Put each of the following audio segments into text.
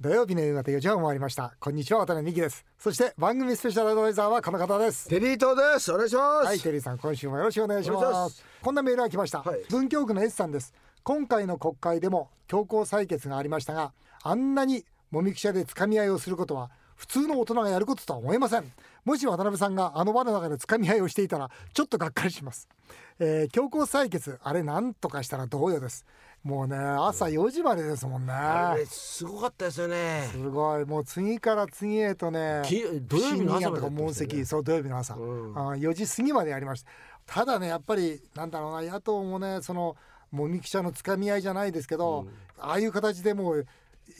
土曜日の夕方4時半を回りました。こんにちは渡辺美希です。そして番組スペシャルアドバイザーはこの方です。テリートです。お願いします。はいテリーさん今週もよろしくお願いします。こんなメールが来ました、はい。文京区の S さんです。今回の国会でも強行採決がありましたがあんなにもみくちゃでつかみ合いをすることは普通の大人がやることとは思えません。もし渡辺さんがあの場の中でつかみ合いをしていたらちょっとがっかりします、えー強行採決あれなんとかしたらどうよですもうね朝4時までですもんね。すごかったですよね。すごい。もう次から次へとねき土曜日の朝とか問責そう土曜日の朝、うん。あ4時過ぎまでやりました。ただねやっぱりなんだろうな野党もねそのもみくちゃのつかみ合いじゃないですけど、ああいう形でもう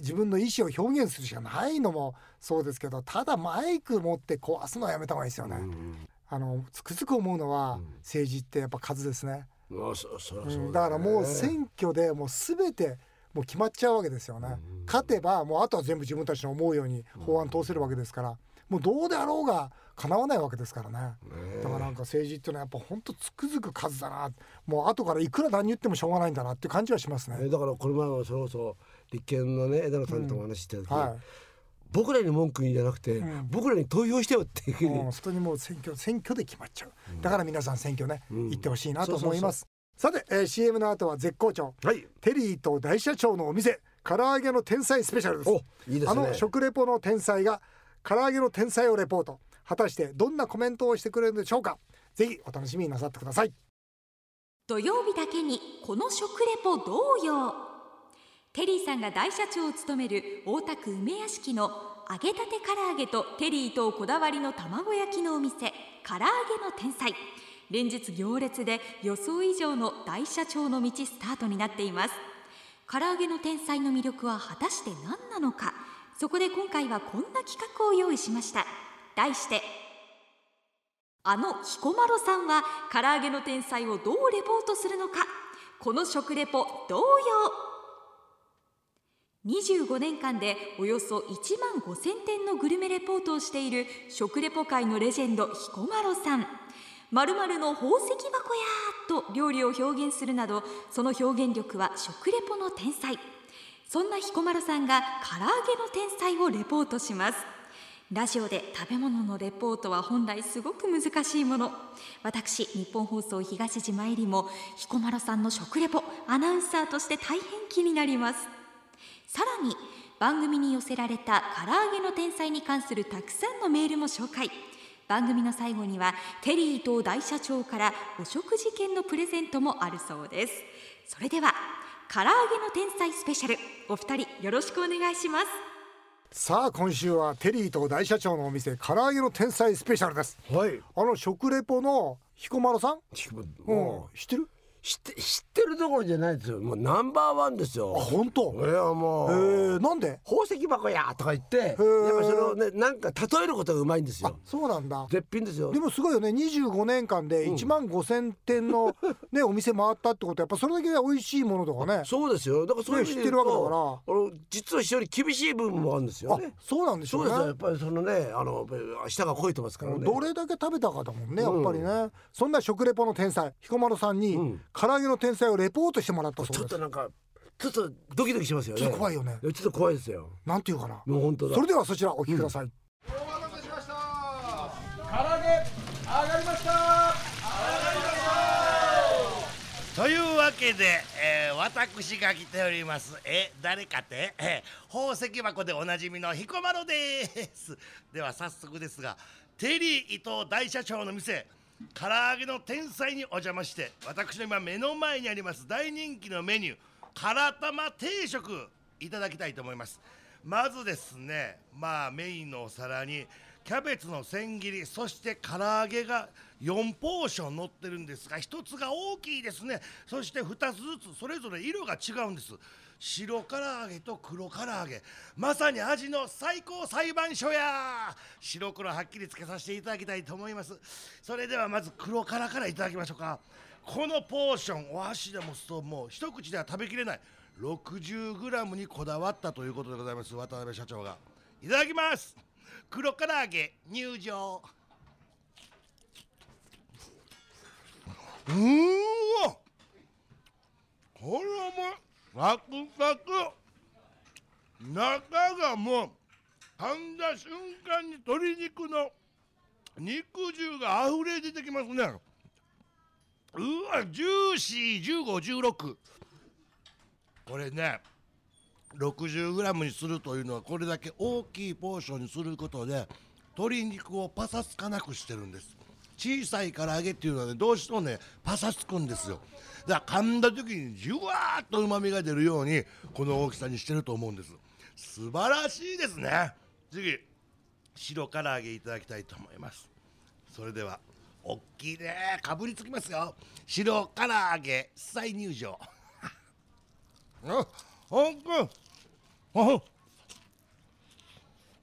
自分の意思を表現するしかないのもそうですけどただマイク持って壊すのはやめた方がいいですよね、あのつくづく思うのは、政治ってやっぱ数ですね、だからもうせ選挙でもう全てもう決まっちゃうわけですよね、勝てばもうあとは全部自分たちの思うように法案通せるわけですから、もうどうであろうが叶わないわけですからね。だからなんか政治っていうのはやっぱ本当つくづく数だな。もう後からいくら何言ってもしょうがないんだなっていう感じはしますね、えだからこの前はそれこそ立憲のね枝野さんとお話ししてた時、は僕らに文句言うんじゃなくて、ん。僕らに投票してよっていう。もうそこにもう選挙選挙で決まっちゃう、だから皆さん選挙ね、行ってほしいなと思います。さて、えー CM の後は絶好調。はい。テリーと大社長のお店唐揚げの天才スペシャルです。おいいですね。あの食レポの天才が唐揚げの天才をレポート。果たしてどんなコメントをしてくれるのでしょうか。ぜひお楽しみになさってください。土曜日だけにこの食レポどうよテリーさんが大社長を務める大田区梅屋敷の揚げたて唐揚げとテリーとこだわりの卵焼きのお店唐揚げの天才。連日行列で予想以上の大社長の道スタートになっています。唐揚げの天才の魅力は果たして何なのか。そこで今回はこんな企画を用意しました。題してあの彦摩呂さんは唐揚げの天才をどうレポートするのか。この食レポ同様25年間でおよそ1万5000点のグルメレポートをしている食レポ界のレジェンド彦摩呂さん。〇〇の宝石箱やと料理を表現するなどその表現力は食レポの天才。そんな彦摩呂さんが唐揚げの天才をレポートします。ラジオで食べ物のレポートは本来すごく難しいもの。私日本放送東島えりも彦摩呂さんの食レポアナウンサーとして大変気になります。さらに番組に寄せられた唐揚げの天才に関するたくさんのメールも紹介。番組の最後にはテリーと大社長からお食事券のプレゼントもあるそうです。それでは唐揚げの天才スペシャル。お二人よろしくお願いします。さあ今週はテリーと大社長のお店唐揚げの天才スペシャルです。はい。あの食レポの彦摩呂さん、もうん、知ってる？う知って知ってるどころじゃないですよ。もうナンバーワンですよ。あ本当？いやもえう、ー、なんで？宝石箱やとか言ってやっぱーそのねなんか例えることがうまいんですあよそうなんだ。絶品ですよ。でもすごいよね。25年間で1万5,000店の、ね、お店回ったってことはやっぱそれだけで美味しいものとかね。そうですよ。だからそういう知ってるとわあの実は非常に厳しい部分もあるんですよあねそうなんでしょそううねですよ。やっぱりそのねあの舌が肥えてますからね。どれだけ食べたかだもんねやっぱりね、そんな食レポの天才彦摩呂さんに、うん唐揚げの天才をレポートしてもらったそうです。ちょっとなんかちょっとドキドキしますよね。ちょっと怖いよね。やちょっと怖いですよ。なんていうかな。もう本当だ。それではそちらお聞きください、お待たせしました。唐揚げ上がりました。というわけで、えー私が来ております。え誰かって、えー宝石箱でおなじみの彦摩呂です。では早速ですがテリー伊藤大社長の店唐揚げの天才にお邪魔して私の今目の前にあります大人気のメニュー辛玉定食いただきたいと思います。まずですねまあメインのお皿にキャベツの千切りそして唐揚げが4ポーション乗ってるんですが1つが大きいですね。そして2つずつそれぞれ色が違うんです。白唐揚げと黒唐揚げ。まさに味の最高裁判所や。白黒はっきりつけさせていただきたいと思います。それではまず黒辛からいただきましょうか。このポーションお箸でもすともう一口では食べきれない。60g にこだわったということでございます渡辺社長が。いただきます。黒唐揚げ入場。うーわ。これはもうサクサク。中がもう噛んだ瞬間に鶏肉の肉汁が溢れ出てきますね。うわジューシー。1516これね 60g にするというのはこれだけ大きいポーションにすることで鶏肉をパサつかなくしてるんです。小さい唐揚げっていうのはねどうしてもねパサつくんですよ。だから噛んだ時にじゅわーっとうまみが出るようにこの大きさにしてると思うんです。素晴らしいですね。次白唐揚げいただきたいと思います。それではおっきいね。かぶりつきますよ。白唐揚げ再入場。あほんくんあうん。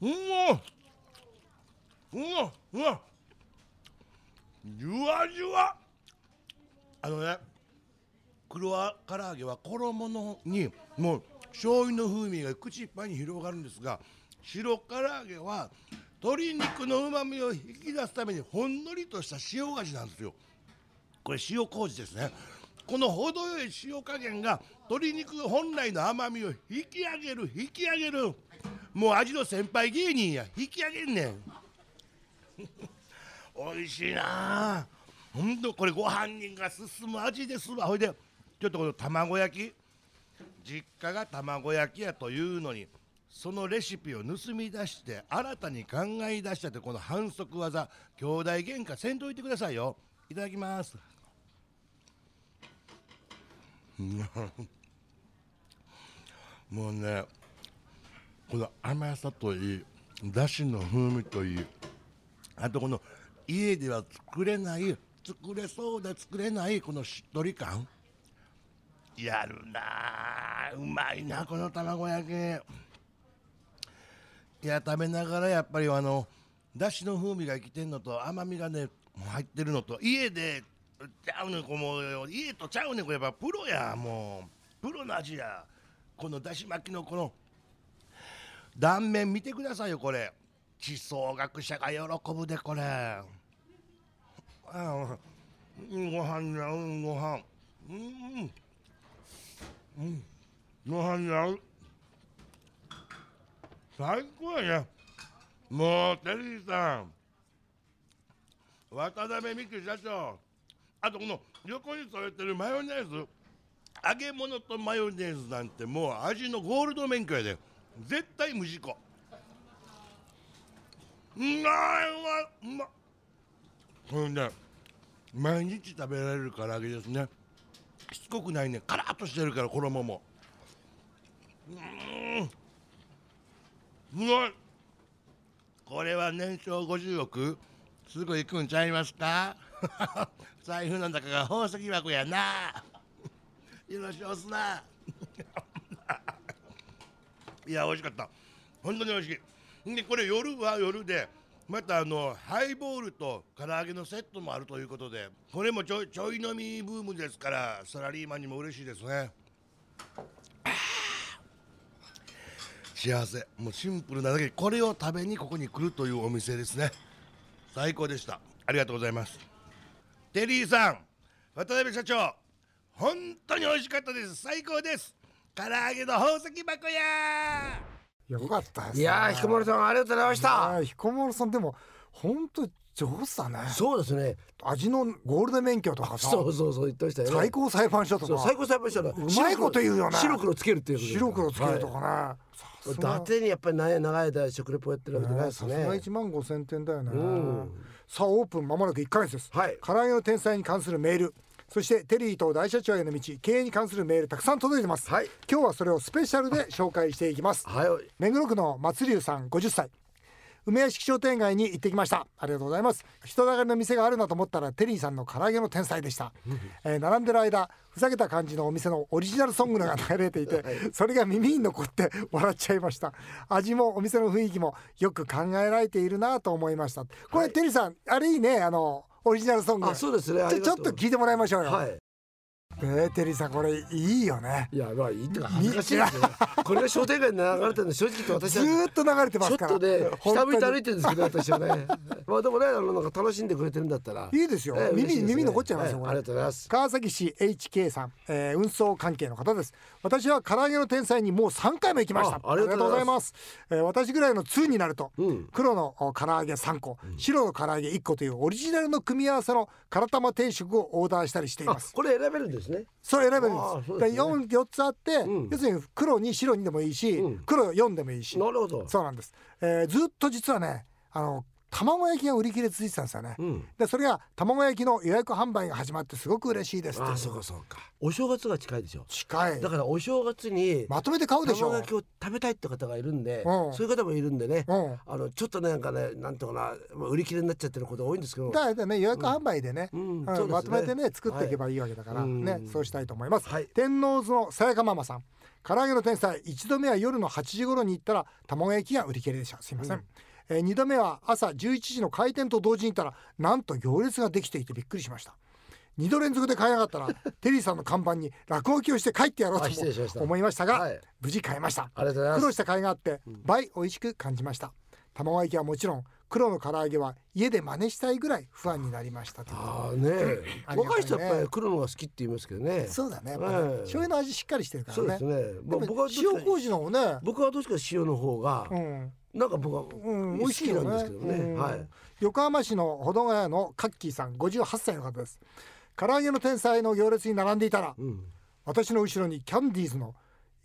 うん。うん。うん。じゅわじゅわあのね黒唐揚げは衣のにもう醤油の風味が口いっぱいに広がるんですが白唐揚げは鶏肉のうまみを引き出すためにほんのりとした塩味なんですよ。これ塩麹ですね。この程よい塩加減が鶏肉本来の甘みを引き上げる引き上げる。もう味の先輩芸人や引き上げんねん。美味しいな。ほんとこれご飯人が進む味ですわ。ほいでちょっとこの卵焼き。実家が卵焼きやというのにそのレシピを盗み出して新たに考え出したってこの反則技兄弟喧嘩せんといてくださいよ。いただきます。もうねこの甘さといいだしの風味といいあとこの家では作れない作れそうで作れないこのしっとり感。やるなうまいなこの卵焼き。いや食べながらやっぱりあのだしの風味が生きてんのと甘みがね入ってるのと家でちゃうねんこもう家とちゃうねんこれやっぱプロやもう。プロの味や。このだし巻きのこの断面見てくださいよこれ。地層学者が喜ぶでこれ。ああ。うんご飯に合うご飯。うん。うん。ご飯に合う。最高やね。もうテリーさん。渡辺美樹社長。あとこの横に添えてるマヨネーズ。揚げ物とマヨネーズなんてもう味のゴールド免許やで。絶対無事故。うまいうまい。うまこれね毎日食べられる唐揚げですね。しつこくないね。カラッとしてるから衣も。うん。すごい。これは年商50億。すぐ行くんちゃいますか？財布の中が宝石箱やな。よろしおすな。いや美味しかった。本当に美味しい。でこれ夜は夜でまたあのハイボールと唐揚げのセットもあるということでこれもちょいちょい飲みブームですからサラリーマンにも嬉しいですね。幸せ。もうシンプルなだけこれを食べにここに来るというお店ですね。最高でした。ありがとうございます。テリーさん渡辺社長本当に美味しかったです。最高です。唐揚げの宝石箱やよかったです、ね、いやー彦摩呂さんありがとうございました。ー彦摩呂さんでも本当上手だね。そうですね。味のゴールド免許とかさそうそうそう言ってましたよね。最高裁判所とか。最高裁判所のうまいこと言うよね。白黒つけるっていう白黒つけるとかね、はい。伊達にやっぱり長い長い間食レポやってるわけじゃないですね。1万5千点だよね、うん。さあオープンまもなく1ヶ月です、はい。唐揚げの天才に関するメールそしてテリーと大社長への道経営に関するメールたくさん届いてます、はい。今日はそれをスペシャルで紹介していきます。はい。目黒区の松龍さん50歳梅屋敷商店街に行ってきました。ありがとうございます。人だかりの店があるなと思ったらテリーさんの唐揚げの天才でした、えー並んでる間ふざけた感じのお店のオリジナルソングが流れていて、それが耳に残って 笑っちゃいました。味もお店の雰囲気もよく考えられているなと思いました。これ、テリーさんあれいいね。あのオリジナルソング。あそうですね。あちょっと聞いてもらいましょうよ、はいえテリーさんこれいいよね。いやまあいいってか恥ずかしいですよ。ねこれが商店街に流れてるの正直言って私 ずはーっと流れてまちょっすからとね本当に。下向いて歩いてるんですけど私はね。まあでもねあのなんか楽しんでくれてるんだったら。いいですよ。ね耳残っちゃいますよはありがとうございます。川崎市 HK さん、えー運送関係の方です。私は唐揚げの天才にもう3回も行きました。あありがとうございます。えー私ぐらいの2になると、うん。黒のお唐揚げ3個、白の唐揚げ1個というオリジナルの組み合わせの唐玉定食をオーダーしたりしていあます。これ選べるんですね。それ選べるんです。ですね。4, 4つあって、うん。要するに黒に白にでもいいし、うん。黒4でもいいし。なるほど。そうなんです、えーずっと実はねあの卵焼きが売り切れ続いてたんですよね、うん。でそれが卵焼きの予約販売が始まってすごく嬉しいですあそうかそうか。お正月が近いでしょ。近い。だからお正月にまとめて買うでしょ。卵焼きを食べたいって方がいるんで、うん。そういう方もいるんでね、うん。あのちょっとねなんかねなんていうかなまあ売り切れになっちゃってることが多いんですけど。だからね予約販売でね、うん。ね。まとめてね作っていけばいいわけだから、はい。ねうん。そうしたいと思います、はい。天王洲のさやかママさん。唐揚げの天才一度目は夜の8時頃に行ったら卵焼きが売り切れでした。すいません、えー、2度目は朝11時の開店と同時に行ったらなんと行列ができていてびっくりしました。2度連続で買えなかったら テリーさんの看板に落書きをして帰ってやろうと思いましたが、はい。無事買えました。苦労した甲斐があって倍美味しく感じました。卵焼きはもちろん黒の唐揚げは家で真似したいぐらい不安になりましたという。ああね若い人はやっぱり黒のが好きって言いますけどね。そうだね。やっぱねええ醤油の味しっかりしてるからね。そうですね、まあ、でも僕は塩麹の方ね。僕はどっちか塩の方が、うんなんか僕はうん、美味しいよねんですけどね、うんはい。横浜市の保土ヶ谷のカッキーさん58歳の方です。唐揚げの天才の行列に並んでいたら、うん。私の後ろにキャンディーズの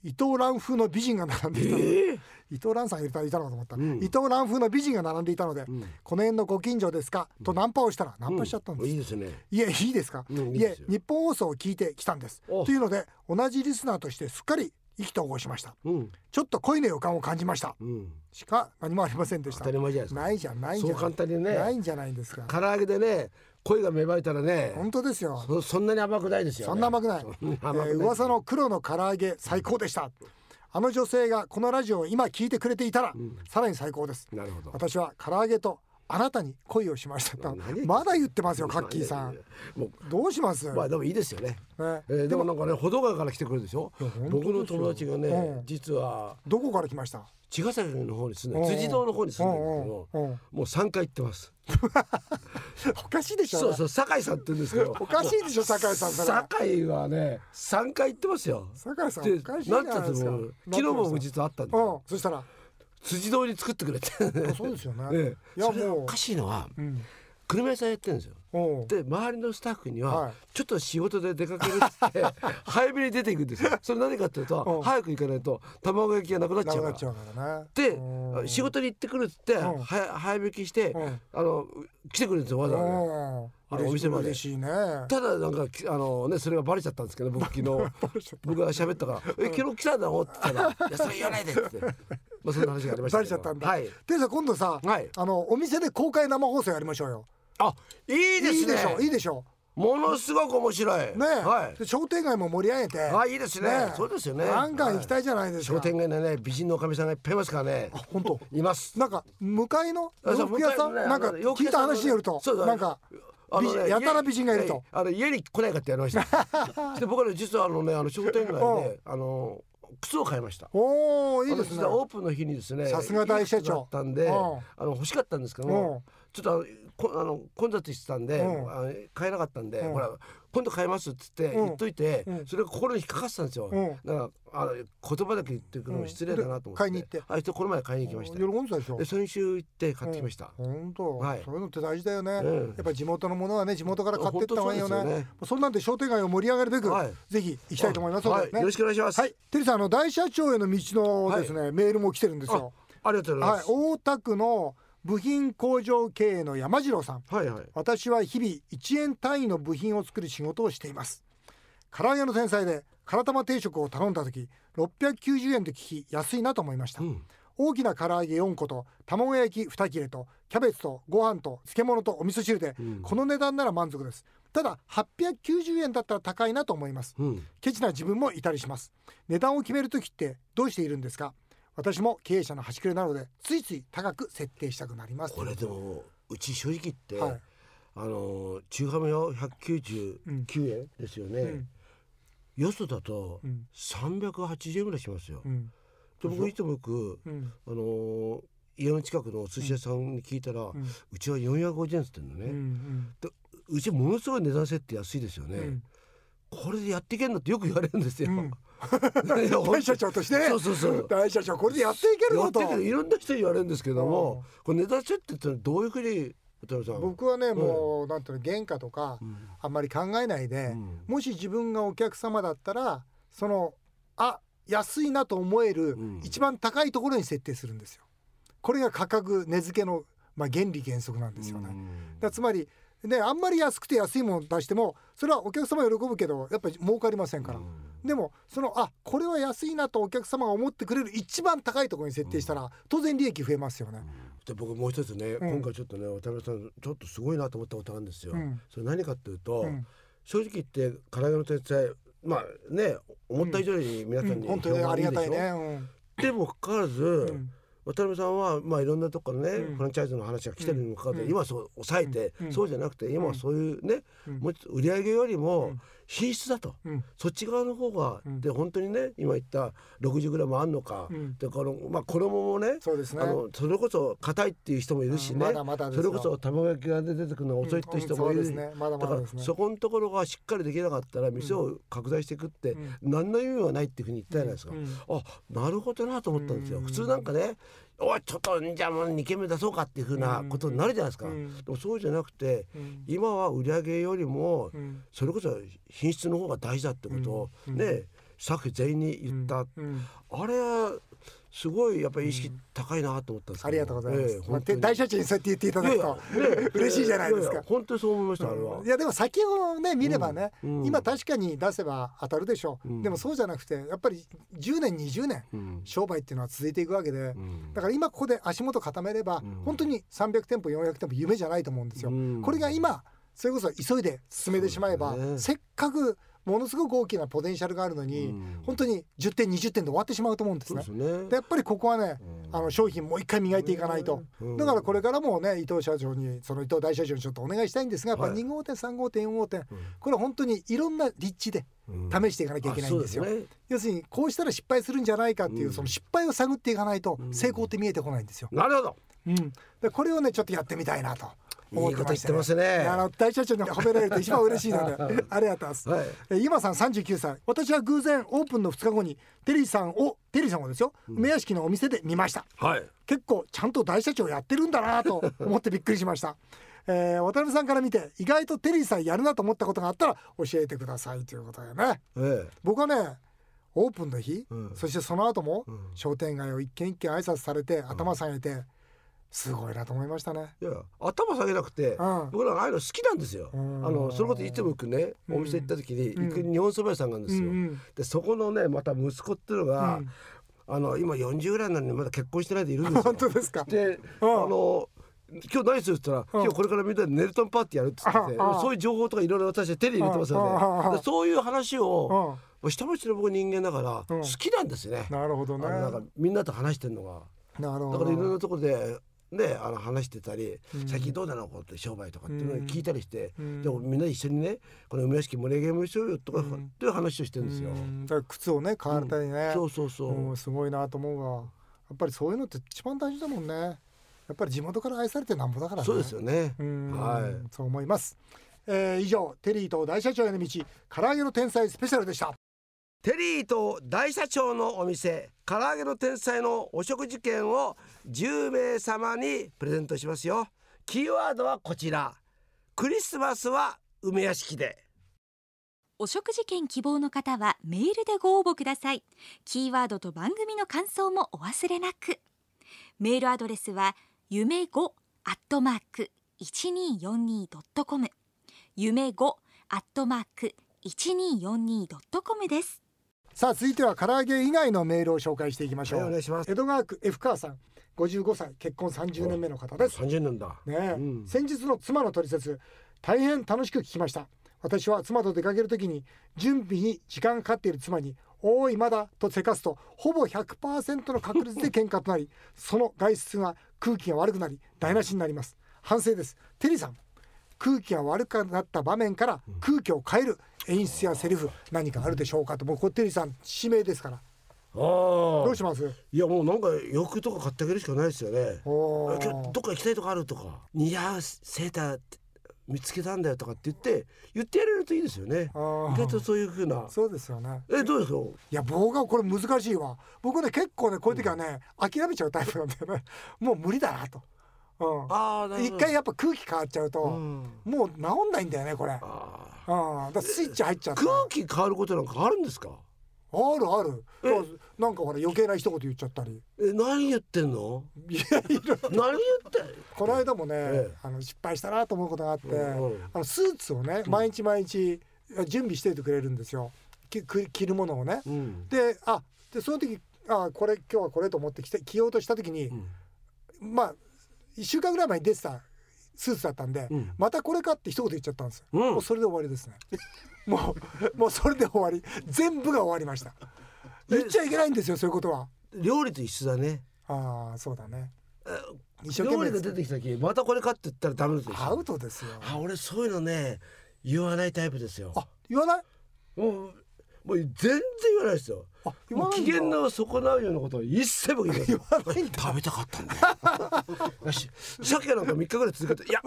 伊藤蘭風の美人が並んでいたの。で、ええ伊藤蘭さんがいたいたのかと思った、うん。伊藤蘭風の美人が並んでいたので、ん。この辺のご近所ですか？とナンパをしたらナンパしちゃったんです、いいですね。いえいいですか、いえ日本放送を聞いてきたんです。おというので同じリスナーとしてすっかり意気投合しました。うん。ちょっと恋の予感を感じました。うん。しか何もありませんでした。当たり前じゃないですか。ないじゃんないじゃん。そう簡単にねないんじゃないんですか。唐揚げでね声が芽生えたらね本当ですよ。そそんなに甘くないですよ、ね、そんな甘くない、えー噂の黒の唐揚げ最高でした。あの女性がこのラジオを今聞いてくれていたら、さらに最高です。なるほど。私は唐揚げとあなたに恋をしました。まだ言ってますよカッキーさん。もうどうします、まあでもいいですよね、ねえーでもなんかね保土ヶ谷から来てくれるでしょ？僕の友達がね、うん実はどこから来ました？茅ヶ崎の方に住んでうん辻堂の方に住んでるんですけどもう3回行ってます。おかしいでしょそうそう酒井さんって言うんですけど。おかしいでしょ酒井さん酒井はね3回行ってますよ。酒井さんでおかしいじゃないですか。も昨日も実はあったんですうん。よそしたら？辻堂に作ってくれて。あそうですよね、ええ。いやもうそれがおかしいのはうん。車屋さんやってるんですよ。う。んで周りのスタッフには、はい。ちょっと仕事で出かけるって 早めに出ていくんですよ。それ何かっていうと、うん。早く行かないと卵焼きがなくなっちゃうから。でうん。仕事に行ってくるっつって、早引きして、うん。あの来てくれるんですよわざわざ。うんあのお店まで。嬉しいね。ただなんかきあのねそれがバレちゃったんですけど僕昨日僕が喋ったから「え昨日来たんだろ?」って言ったら「いやそれ言わないで」ってまあそんな話がありましたバレちゃったんだ、はい。でさ今度さ、はい。あのお店で公開生放送やりましょうよ。あいいですね。いいでしょいいでしょ。ものすごく面白い。ね、はい。で商店街も盛り上げて。あいいですね。そうですよね。ガンガン行きたいじゃないですか、商店街のね美人のおかみさんがいっぱいいますからね。本当。います。なんか向かいの？洋服屋さん？なんか聞いた話によるとそうだなんかねやたら美人がいると。家あの家に来ないかってやりました。で僕はね実はあのねあの商店街であの靴を買いました。おおいいですね。オープンの日にですねさすが大社長。いい靴があったんでう。んあの欲しかったんですけどうんもちょっとあのこあの混雑してたんでう。ん買えなかったんでう。んほら今度買いますっつってうん。言っといてうん。それが心に引っかかってたんですよ。うん。だからあの言葉だけ言ってくるのも失礼だなと思って。で買いに行って。あいつこの前買いに行きました喜んでたでしょ？で先週行って買ってきました。本当、はい。そういうのって大事だよね、うん。やっぱ地元のものはね地元から買ってった方がいいよね。そんなんで商店街を盛り上げるべく、はい。ぜひ行きたいと思いますはい。よろしくお願いします。はい。テリーさんあの大社長への道のですね、メールも来てるんですよ。ありがとうございはい。ます大田区の部品工場経営の山次郎さん。はいはい。私は日々1円単位の部品を作る仕事をしています。唐揚げの天才で唐玉定食を頼んだ時690円と聞き安いなと思いました、うん。大きな唐揚げ4個と卵焼き2切れとキャベツとご飯と漬物とお味噌汁で、うん。この値段なら満足です。ただ890円だったら高いなと思います。うん。ケチな自分もいたりします。値段を決める時ってどうしているんですか？私も経営者の端くれなのでついつい高く設定したくなります。これでもうち正直言って、はい。あの中華麺は199円ですよね、うん。よそだとうん。380円ぐらいしますよ。うん。で僕いつもよくうん。あのー家の近くのお寿司屋さんに聞いたら、ううん。ちは450円っつってんのうん。ね、うん。うちものすごい値段設定安いですよね、うん。これでやっていけんのってよく言われるんですよ、大社長として。ねそうそうそう。大社長これでやっていけるやってのといろんな人に言われるんですけども、これ値段設定ってどういうふうに僕はねもうなんていうの原価とかうん。あんまり考えないでうん。もし自分がお客様だったらそのあ安いなと思えるうん。一番高いところに設定するんですよ。これが価格値付けのまあ原理原則なんですよね。だつまりねあんまり安くて安いもの出してもそれはお客様喜ぶけどやっぱり儲かりませんから。でもそのあこれは安いなとお客様が思ってくれる一番高いところに設定したら当然利益増えますよね。で僕もう一つね、うん。今回ちょっとね渡辺さんちょっとすごいなと思ったことがあるんですよ、うん。それ何かっていうと、うん。正直言って唐揚げの天才まあね思った以上に皆さんに本当にありがたいね。でもかかわらず、うん。渡辺さんはまあいろんなところからね、うん。フランチャイズの話が来てるにもかかわらず、うん。今はそう抑えて、うん。そうじゃなくて今はそういうね、うん。もうちょっと売り上げよりもうん品質だと、うん。そっち側の方が、うん。で本当にね今言った 60g あんのか、うん。でこのまあ衣もねそうですね。あ。のそれこそ硬いっていう人もいるしね、まだまだそれこそ卵焼きが出てくるのが遅いっていう人もいる、うんそうですね。まだまだから。そこのところがしっかりできなかったら店を拡大していくってうん。何の意味はないっていうふうに言ったじゃないですか、うん。あなるほどなと思ったんですよ、うん。普通なんかねおいちょっとじゃあもう2軒目出そうかっていうふうなことになるじゃないですか、うん。でもそうじゃなくてうん。今は売り上げよりもうん。それこそ品質の方が大事だってことをうん。ねスタッフ全員に言った、うん。あれはすごいやっぱり意識高いなと思ったんですけど。ありがとうございます。ええまあ大社長にそうやって言っていただくと嬉しいじゃないですか。本当にそう思いました、あれは。いやでも先をね見ればね、今確かに出せば当たるでしょう、うん。でもそうじゃなくてやっぱり10年20年うん商売っていうのは続いていくわけで、うん。だから今ここで足元固めれば、うん。本当に300店舗400店舗夢じゃないと思うんですよ、うん。これが今それこそ急いで進めてしまえば、せっかくものすごく大きなポテンシャルがあるのに、うん。本当に10点20点で終わってしまうと思うんですね。ですね。でやっぱりここはね、うん。あの商品もう一回磨いていかないと、うん。だからこれからもね伊藤社長にその伊藤大社長にちょっとお願いしたいんですがやっぱはい2号店3号店4号店、これは本当にいろんな立地でうん。試していかなきゃいけないんですよ。あそうね。要するにこうしたら失敗するんじゃないかっていう、うん。その失敗を探っていかないとん。成功って見えてこないんですよ。なるほど。うん、でこれをねちょっとやってみたいなといいこと言ってますね。あの大社長に褒められると一番嬉しいの でありがとうございます。はい。え今さん39歳私は偶然オープンの2日後にテリーさんをテリーさんをですよ。梅屋敷のお店で見ました。はい。結構ちゃんと大社長やってるんだなと思ってびっくりしました、えー渡辺さんから見て意外とテリーさんやるなと思ったことがあったら教えてくださいということでね。え。僕はねオープンの日、うん。そしてその後もうん。商店街を一軒一軒挨拶されて頭下げてすごいなと思いましたね。えいや頭下げなくてうん。僕らああいうの好きなんですよ。あうん。のそれこそいつも行くねうん。お店行った時にうん。行く日本そば屋さんがあるんですよ。でそこのねまた息子っていうのがうん。あの今40ぐらいなのにまだ結婚してないでいるんですよ。本当ですか？であうん。の今日何するって言ったら、うん。今日これからみんなでネルトンパーティーやるって言っててそういう情報とかいろいろ私は手に入れて。ますよねでそういう話をう下町の僕人間だからうん。好きなんですね、んなるほどね。なんかみんなと話してるのが。なるほど。だからいろんなところでねあの話してたり、うん最近どうなの？こうって商売とかっていうのを聞いたりして、うん。でもみんな一緒にねこの梅屋敷盛り上げましょうよとか、うんっていう話をしてるんですよ。うん。だから靴をね買われたりね、そうそうそう、うん。すごいなと思うわやっぱりそういうのって一番大事だもんね。やっぱり地元から愛されてなんぼだからね。そうですよね。うん。はい。そう思います、えー以上テリーと大社長への道唐揚げの天才スペシャルでしたテリーと大社長のお店唐揚げの天才のお食事券を10名様にプレゼントしますよ。キーワードはこちら。クリスマスは梅屋敷で。お食事券希望の方はメールでご応募ください。キーワードと番組の感想もお忘れなく。メールアドレスは夢5アットマーク 1242.com 夢5アットマーク 1242.com です。さあ続いては唐揚げ以外のメールを紹介していきましょう、はいお願いします。江戸川区 F 川さん。55歳結婚30年目の方です。30年だ。ねえ、うん。先日の妻の取説大変楽しく聞きました。私は妻と出かけるときに準備に時間がかかっている妻に「おーいまだ」とせかすとほぼ100%の確率で喧嘩となり その外出が空気が悪くなり台無しになります。反省です。テリーさん空気が悪くなった場面から空気を変える演出やセリフ何かあるでしょうかと。もうこれテリーさん指名ですから。あどうします？いやもうなんか洋服とか買ってあげるしかないですよね。どっか行きたいとこあるとか。似合うセーター見つけたんだよとかって言って言ってやれるといいですよね。意外とそういうふうな。そうですよね。えどうですか？いや僕はこれ難しいわ。僕ね結構ねこういう時はね、諦めちゃうタイプなんだよね。もう無理だなと、うん、一回やっぱ空気変わっちゃうと、うん。もう治んないんだよねこれ、うん、だスイッチ入っちゃーった。空気変わることなんかあるんですか？あるある。え？なんかほら余計な一言言っちゃったり。え何言ってんの？いやいろいろ。何言って？この間もね、ええ。あの失敗したなと思うことがあって、うんうん。あのスーツをね毎日毎日準備しててくれるんですよ。きく着るものをね、うん。であでその時あこれ今日はこれと思ってきて着ようとした時に、まあ1週間ぐらい前に出てたスーツだったんで、うん。またこれかって一言言っちゃったんですよ、うん。もうそれで終わりですね。もうもうそれで終わり。全部が終わりました。言っちゃいけないんですよそういうことは。料理と一緒だね。ああそうだね。一生懸命料理が出てきた時またこれかって言ったらダメですよ。アウトですよ。あ俺そういうのね言わないタイプですよ。あ言わない？もうもう全然言わないですよ。もう機嫌の損なうようなことは一切僕言いません言わないんだ。食べたかったんだよ よし鮭なんか3日ぐらい続けていや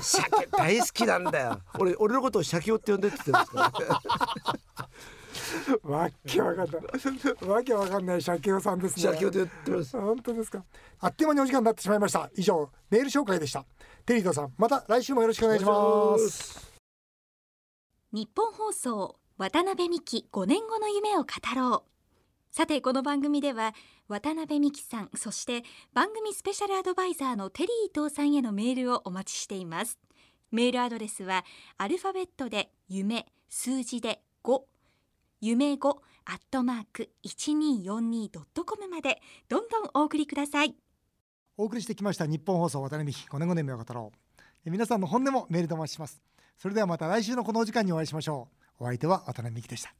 鮭大好きなんだよ。俺俺のことを鮭男って呼んでって言ってるんですから。ね わっけわかんない。わけわかんない鮭男さんですね。鮭男って言ってます。本当ですか。あっという間にお時間になってしまいました。以上メール紹介でした。テリーとさんまた来週もよろしくお願いします。日本放送渡辺美希5年後の夢を語ろう。さてこの番組では渡辺美希さんそして番組スペシャルアドバイザーのテリー伊藤さんへのメールをお待ちしています。メールアドレスはアルファベットで夢数字で5夢5アットマーク 1242.com までどんどんお送りください。お送りしてきました日本放送渡辺美希5年5年目を語ろう。皆さんの本音もメールでお待ちします。それではまた来週のこのお時間にお会いしましょう。お相手は渡辺美希でした。